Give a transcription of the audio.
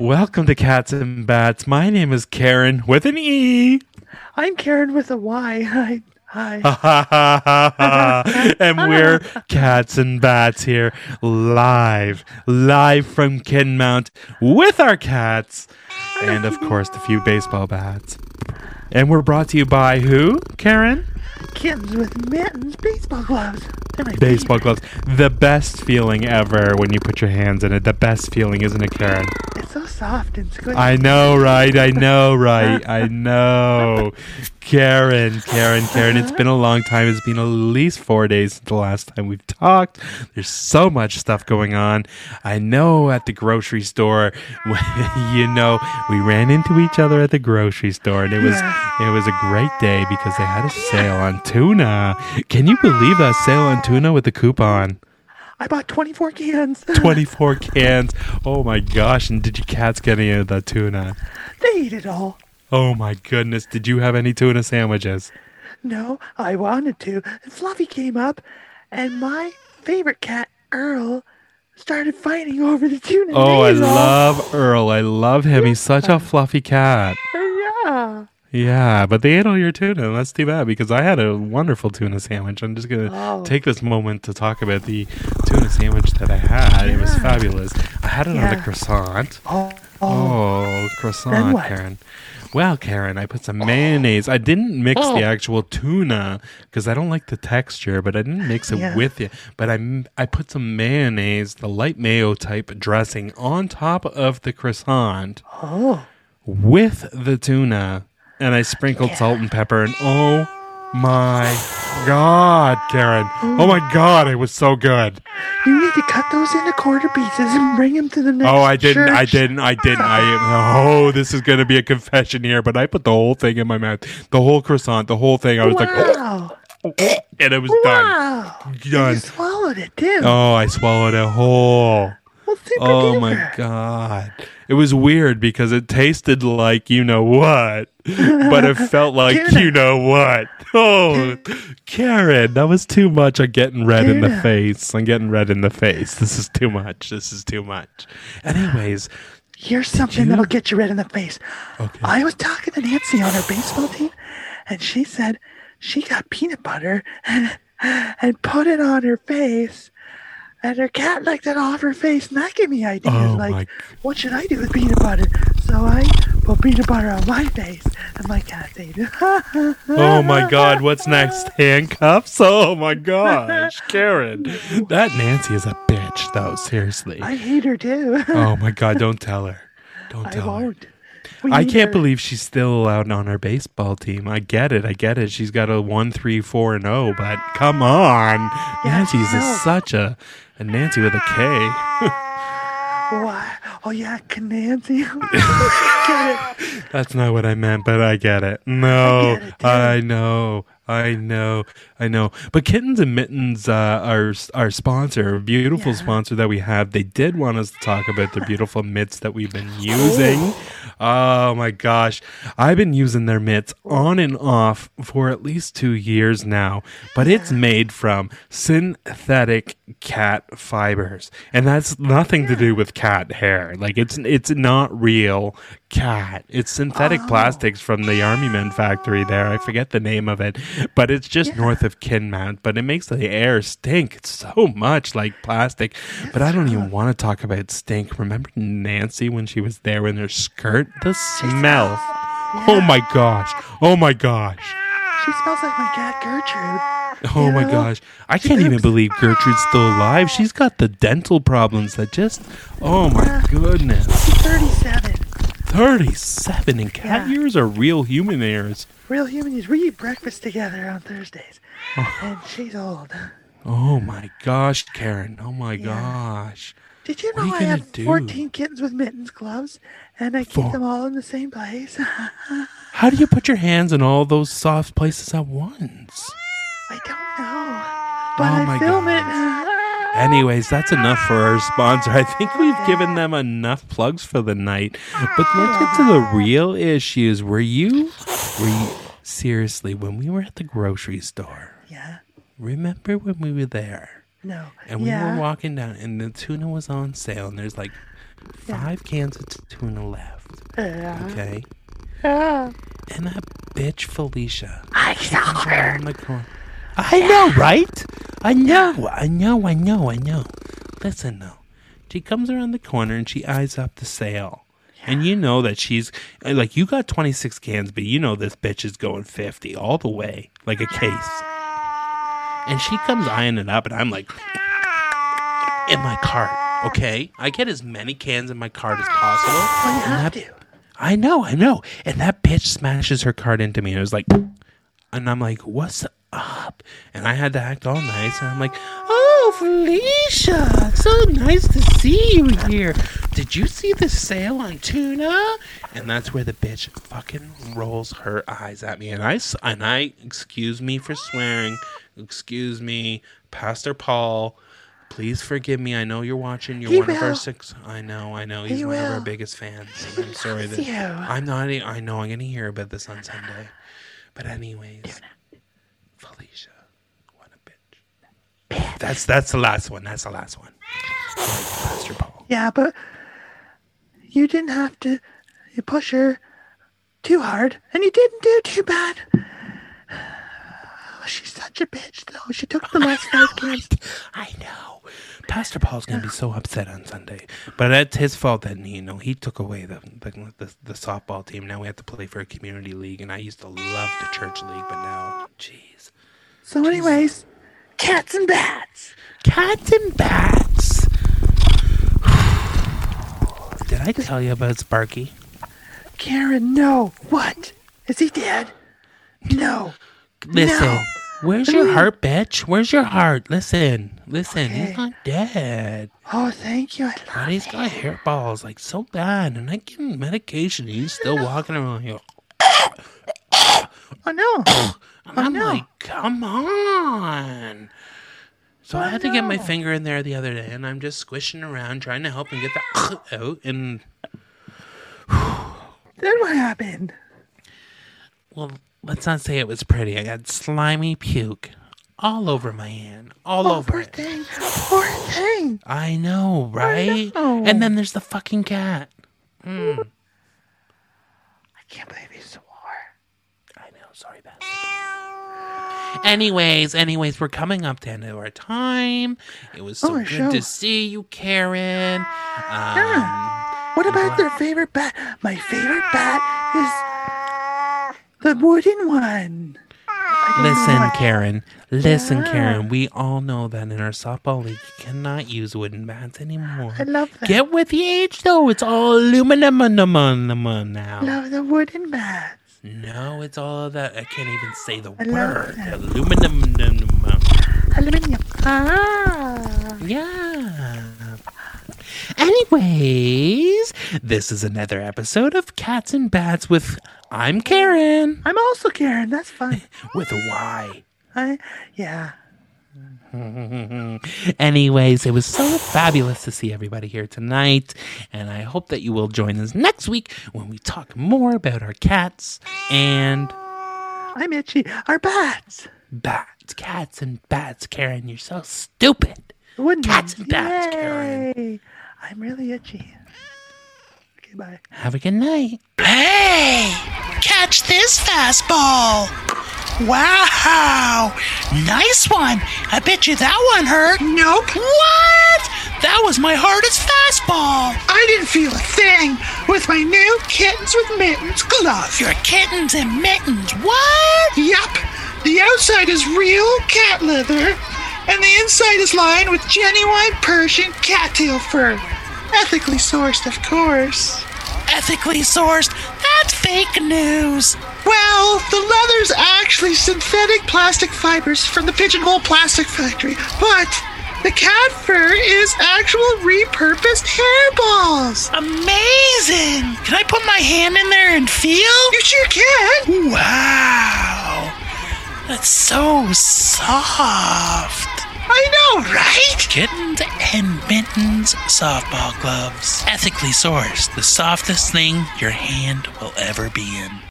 Welcome to Cats and Bats. My name is Karen with an E. I'm Karen with a Y. Hi. Hi. And we're Cats and Bats here live, live from Kinmount with our cats and, of course, the few baseball bats. And we're brought to you by who, Karen? Kittens with mittens, baseball gloves. Baseball favorite. gloves. The best feeling ever when you put your hands in it. The best feeling, isn't it, Karen? Soft and squishy. I know, right? I know, right? I know. Karen, Karen, Karen, it's been a long time. It's been at least four days since the last time we've talked. There's so much stuff going on. I know at the grocery store, you know, we ran into each other at the grocery store and it was it was a great day because they had a sale on tuna. Can you believe that sale on tuna with the coupon? I bought 24 cans. 24 cans. Oh my gosh. And did your cats get any of the tuna? they eat it all. Oh my goodness. Did you have any tuna sandwiches? No, I wanted to. And Fluffy came up, and my favorite cat, Earl, started fighting over the tuna. Oh, I love Earl. I love him. He's such a fluffy cat. Yeah. Yeah, but they ate all your tuna. and That's too bad because I had a wonderful tuna sandwich. I'm just going to Oh. take this moment to talk about the tuna sandwich that I had. It was fabulous. I had it on a croissant. Oh. Oh, Then croissant. Karen. Well, Karen, I put some mayonnaise. I didn't mix Oh. the actual tuna because I don't like the texture, but I didn't mix it Yeah. with it. But I, I put some mayonnaise, the light mayo type dressing, on top of the croissant Oh. with the tuna, and I sprinkled salt and pepper. And oh my God, Karen! Oh my God, it was so good. You need to cut those into quarter pieces and bring them to the next Oh, I didn't. I didn't. I didn't. I. Oh, this is going to be a confession here, but I put the whole thing in my mouth, the whole croissant, the whole thing. I was like, Wow. and it was done. Wow. You Done. swallowed it, too. Oh, I swallowed it whole. Well, Oh my god. It was weird because it tasted like you know what, but it felt like Tuna. you know what. Oh, Karen, that was too much. I'm getting red in the Tuna. face. I'm getting red in the face. This is too much. This is too much. Anyways, Here's something you- that'll get you red in the face. Okay. I was talking to Nancy on her baseball team, and she said she got peanut butter and, and put it on her face, and her cat licked it off her face, and that gave me ideas. Oh, like, my- what should I do with peanut butter? So I put peanut butter on my face, and my cat ate it. oh my god, what's next? Handcuffs? Oh my gosh, Karen. That Nancy is a bitch, though. Seriously. I hate her too. Oh my god, don't tell her. Don't tell her. won't. We I can't her. believe she's still allowed on our baseball team. I get it. I get it. She's got a one, three, four, and oh, but come on, Nancy's no. is such a, a Nancy with a K. Why? Oh yeah, Nancy. Get it. That's not what I meant, but I get it. No, I get it. I know, I know, I know. But Kittens and Mittens, uh, our our sponsor, beautiful Yeah. sponsor that we have, they did want us to talk about the beautiful mitts that we've been using. Oh my gosh, I've been using their mitts on and off for at least two years now. But it's made from synthetic cat fibers, and that's nothing to do with cat hair. Like it's it's not real cat. It's synthetic oh. plastics from the Army Men factory there. I forget the name of it, but it's just north of Kinmount. But it makes the air stink It's so much like plastic. But I don't even want to talk about stink. Remember Nancy when she was there in her skirt? The smell. Oh my gosh. Oh my gosh. She smells like my cat Gertrude. Oh You my know? gosh. I can't even believe Gertrude's still alive. She's got the dental problems that just, oh my goodness. She's 37. 37 and cat Yeah. ears are real human ears. Real humans. We eat breakfast together on Thursdays. Oh. And she's old. Oh my gosh, Karen. Oh my gosh. Did you What know you I have do? 14 kittens with mittens gloves? And I keep Four- them all in the same place? How do you put your hands in all those soft places at once? I don't know. But Oh my I film gosh. it. Anyways, that's enough for our sponsor. I think we've given them enough plugs for the night. But let's get to the real issues. Were you, were you, seriously, when we were at the grocery store, Yeah. remember when we were there? No. And we yeah. were walking down, and the tuna was on sale, and there's like five cans of tuna left. Yeah. Okay. Yeah. And that bitch Felicia. I saw her. around the corner. I know, right? I know, I know, I know, I know. Listen though. She comes around the corner and she eyes up the sale. And you know that she's uh, like you got 26 cans, but you know this bitch is going 50 all the way, like a case. And she comes eyeing it up, and I'm like, in my cart, okay? I get as many cans in my cart as possible. Well, you have that- to. I know, I know. And that bitch smashes her cart into me. And I was like, and I'm like, what's up? And I had to act all nice. And I'm like, oh, Felicia, so nice to see you here. Did you see the sale on tuna? And that's where the bitch fucking rolls her eyes at me. And I, and I, excuse me for swearing, excuse me, Pastor Paul. Please forgive me. I know you're watching. You're He one of our six. I know. I know. He's He one of our biggest fans. I'm sorry that you. I'm not. I know. I'm gonna hear about this on Sunday. But anyways, Felicia, what a bitch. That's that's the last one. That's the last one. Pastor Paul. Yeah, but you didn't have to you push her too hard, and you didn't do too bad. She's such a bitch, though. She took the last five cans. I know. Pastor Paul's gonna be so upset on Sunday, but that's his fault. That you know he took away the the, the the softball team. Now we have to play for a community league, and I used to love the church league, but now, jeez. So, anyways, cats and bats. Cats and bats. Did I tell you about Sparky? Karen, no. What? Is he dead? No. Listen, No. where's your mm. heart, bitch? Where's your heart? Listen, listen, Okay. he's not dead. Oh, thank you. I love But he's got hairballs like so bad, and I give him medication. He's still walking around here. Oh, no. And oh, I'm no. like, come on. So I Oh, had to get my finger in there the other day, and I'm just squishing around trying to help him get that out. And then what happened? well, let's not say it was pretty. I got slimy puke all over my hand, all Oh, over poor it. thing. Poor thing. I know, right? know. And then there's the fucking cat. Mm. I can't believe he swore. I know, sorry, Beth. Anyways, anyways, we're coming up to the end of our time. It was so Oh, good sure. to see you, Karen. Um, What about their favorite bat? My favorite bat is the wooden one. I don't know listen, Karen. Listen, Yeah. Karen. We all know that in our softball league, you cannot use wooden bats anymore. I love that. Get with the age, though. It's all aluminum now. love the wooden bats. No, it's all of that. I can't even say the I word. Aluminum. Aluminium. Ah. Yeah. Anyways, this is another episode of Cats and Bats with I'm Karen I'm also Karen. That's fine. with a Y. I yeah. Anyways, it was so fabulous to see everybody here tonight, and I hope that you will join us next week when we talk more about our cats and I'm itchy. Our bats. bats. Cats and bats, Karen. You're so stupid. Wooden Cats ones. and bats, Karen. I'm really itchy. Okay, bye. Have a good night. Hey, catch this fastball. Wow, nice one. I bet you that one hurt. Nope. What? That was my hardest fastball. I didn't feel a thing with my new kittens with mittens glove. Your kittens and mittens. What? Yup. The outside is real cat leather, and the inside is lined with genuine Persian cattail fur. Ethically sourced, of course. Ethically sourced. Fake news. Well, the leather's actually synthetic plastic fibers from the Pigeonhole Plastic Factory, but the cat fur is actual repurposed hairballs. Amazing. Can I put my hand in there and feel? You sure can. Wow. That's so soft. I know, right? Kittens and mittens softball gloves. Ethically sourced, the softest thing your hand will ever be in.